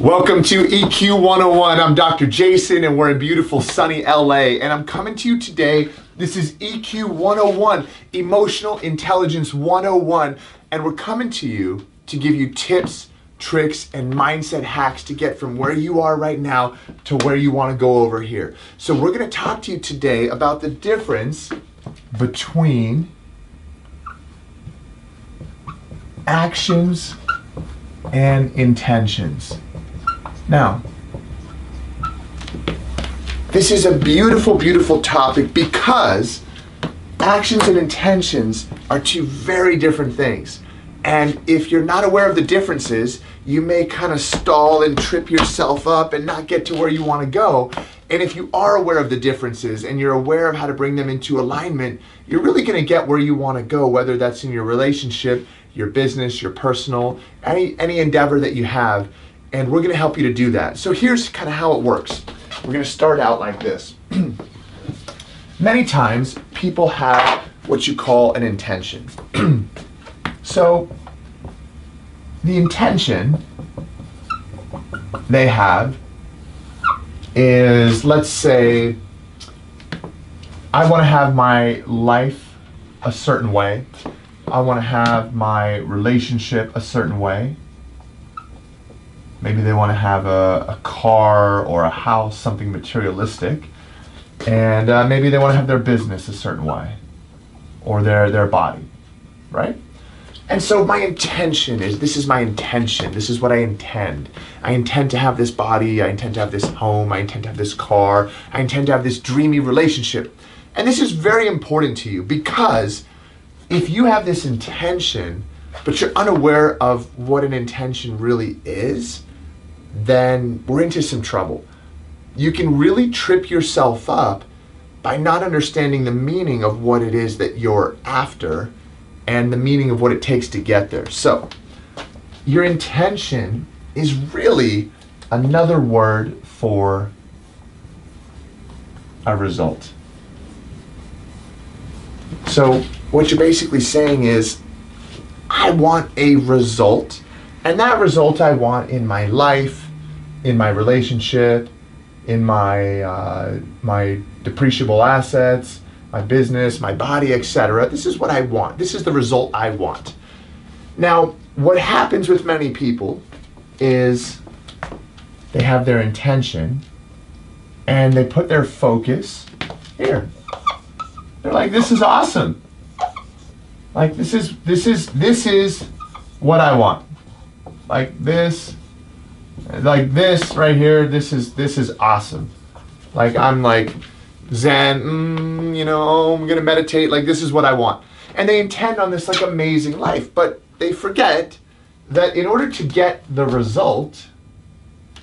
Welcome to EQ 101. I'm Dr. Jason, and we're in beautiful sunny LA. And I'm coming to you today. This is EQ 101, Emotional Intelligence 101. And we're coming to you to give you tips, tricks, and mindset hacks to get from where you are right now to where you want to go over here. So, we're going to talk to you today about the difference between actions and intentions. Now, this is a beautiful, beautiful topic because actions and intentions are two very different things. And if you're not aware of the differences, you may kind of stall and trip yourself up and not get to where you want to go. And if you are aware of the differences and you're aware of how to bring them into alignment, you're really going to get where you want to go, whether that's in your relationship, your business, your personal, any any endeavor that you have and we're to help you to do that. So here's kind of how it works. We're to start out like this. Many times people have what you call an intention. so the intention they have is let's say I want to have my life a certain way. I want to have my relationship a certain way. Maybe they want to have a, a car or a house, something materialistic. And uh, maybe they want to have their business a certain way or their, their body, right? And so my intention is this is my intention. This is what I intend. I intend to have this body. I intend to have this home. I intend to have this car. I intend to have this dreamy relationship. And this is very important to you because if you have this intention, but you're unaware of what an intention really is, then we're into some trouble. You can really trip yourself up by not understanding the meaning of what it is that you're after and the meaning of what it takes to get there. So, your intention is really another word for a result. So, what you're basically saying is, I want a result, and that result I want in my life, in my relationship, in my uh, my depreciable assets, my business, my body, etc. This is what I want. This is the result I want. Now, what happens with many people is they have their intention and they put their focus here. They're like, this is awesome. Like this is this is this is what I want. Like this like this right here this is this is awesome. Like i'm like zen mm, you know i'm gonna meditate like this is what i want. And they intend on this like amazing life but they forget that in order to get the result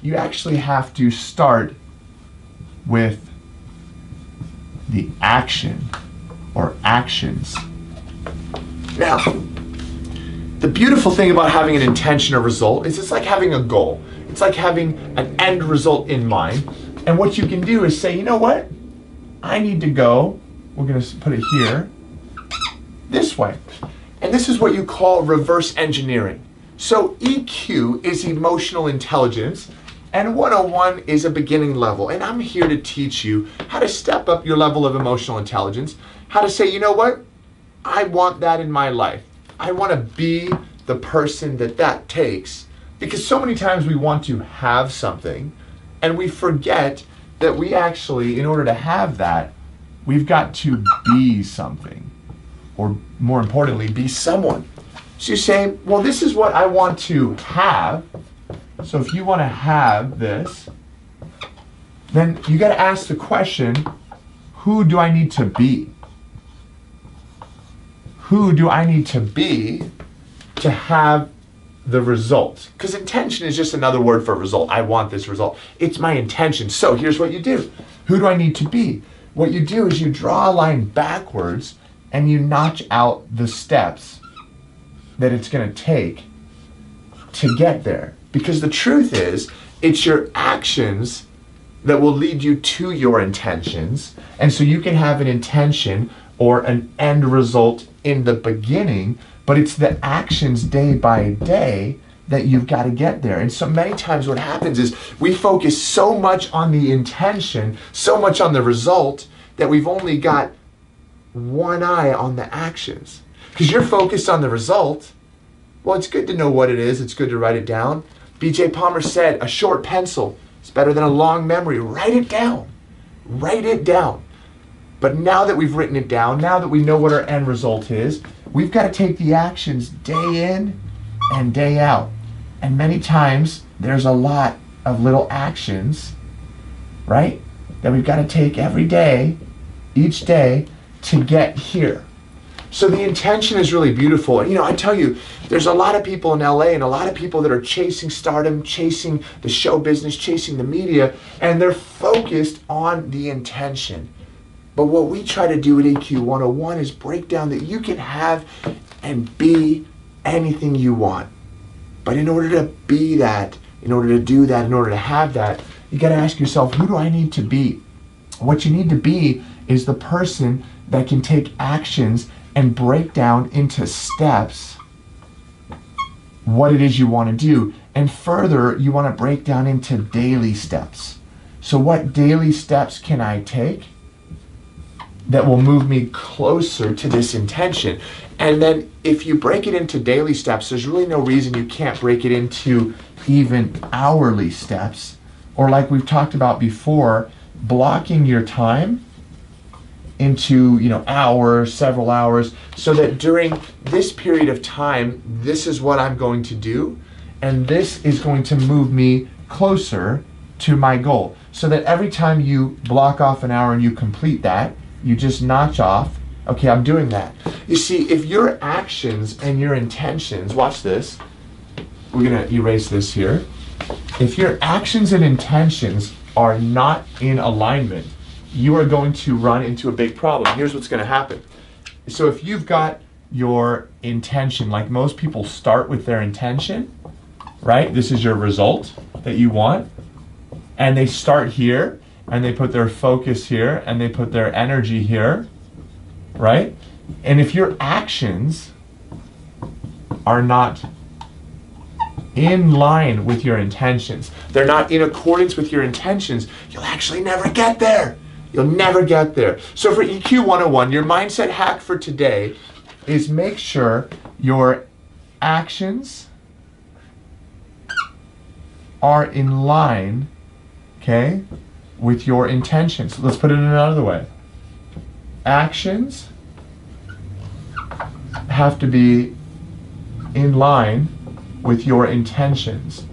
you actually have to start with the action or actions. Now the beautiful thing about having an intention or result is it's like having a goal it's like having an end result in mind. And what you can do is say, you know what? I need to go, we're going to put it here, this way. And this is what you call reverse engineering. So EQ is emotional intelligence, and 101 is a beginning level. And I'm here to teach you how to step up your level of emotional intelligence, how to say, you know what? I want that in my life. I want to be the person that that takes because so many times we want to have something and we forget that we actually, in order to have that, we've got to be something. Or more importantly, be someone. So you say, well, this is what I want to have. So if you want to have this, then you got to ask the question who do I need to be? Who do I need to be to have the result. Because intention is just another word for result. I want this result. It's my intention. So here's what you do Who do I need to be? What you do is you draw a line backwards and you notch out the steps that it's going to take to get there. Because the truth is, it's your actions that will lead you to your intentions. And so you can have an intention or an end result in the beginning but it's the actions day by day that you've got to get there. And so many times what happens is we focus so much on the intention, so much on the result, that we've only got one eye on the actions. Because you're focused on the result. Well, it's good to know what it is, it's good to write it down. BJ Palmer said, a short pencil is better than a long memory. Write it down. Write it down. But now that we've written it down, now that we know what our end result is, we've got to take the actions day in and day out. And many times there's a lot of little actions, right? That we've got to take every day, each day, to get here. So the intention is really beautiful. And you know, I tell you, there's a lot of people in LA and a lot of people that are chasing stardom, chasing the show business, chasing the media, and they're focused on the intention. But what we try to do at EQ 101 is break down that you can have and be anything you want. But in order to be that, in order to do that, in order to have that, you got to ask yourself, who do I need to be? What you need to be is the person that can take actions and break down into steps what it is you want to do. And further, you want to break down into daily steps. So, what daily steps can I take that will move me closer to this intention? And then, if you break it into daily steps, there's really no reason you can't break it into even hourly steps. Or, like we've talked about before, blocking your time into you know hours several hours so that during this period of time this is what i'm going to do and this is going to move me closer to my goal so that every time you block off an hour and you complete that you just notch off okay i'm doing that you see if your actions and your intentions watch this we're going to erase this here if your actions and intentions are not in alignment you are going to run into a big problem. Here's what's going to happen. So if you've got your intention, like most people start with their intention, right? This is your result that you want. And they start here and they put their focus here and they put their energy here, right? And if your actions are not in line with your intentions, they're not in accordance with your intentions, you'll actually never get there. You'll never get there. So for EQ 101, your mindset hack for today is make sure your actions are in line, okay, with your intentions. Let's put it another way. Actions have to be in line with your intentions.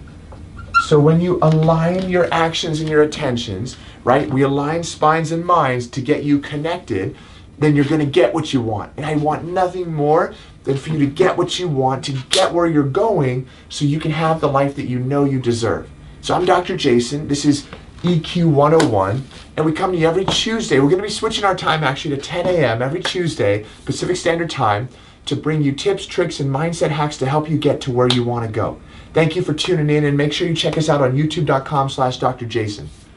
So when you align your actions and your attentions, right, we align spines and minds to get you connected, then you're going to get what you want. And I want nothing more than for you to get what you want, to get where you're going, so you can have the life that you know you deserve. So I'm Dr. Jason. This is EQ 101, and we come to you every Tuesday. We're going to be switching our time actually to 10 a.m. every Tuesday, Pacific Standard Time, to bring you tips, tricks, and mindset hacks to help you get to where you want to go. Thank you for tuning in and make sure you check us out on youtube.com slash Dr. Jason.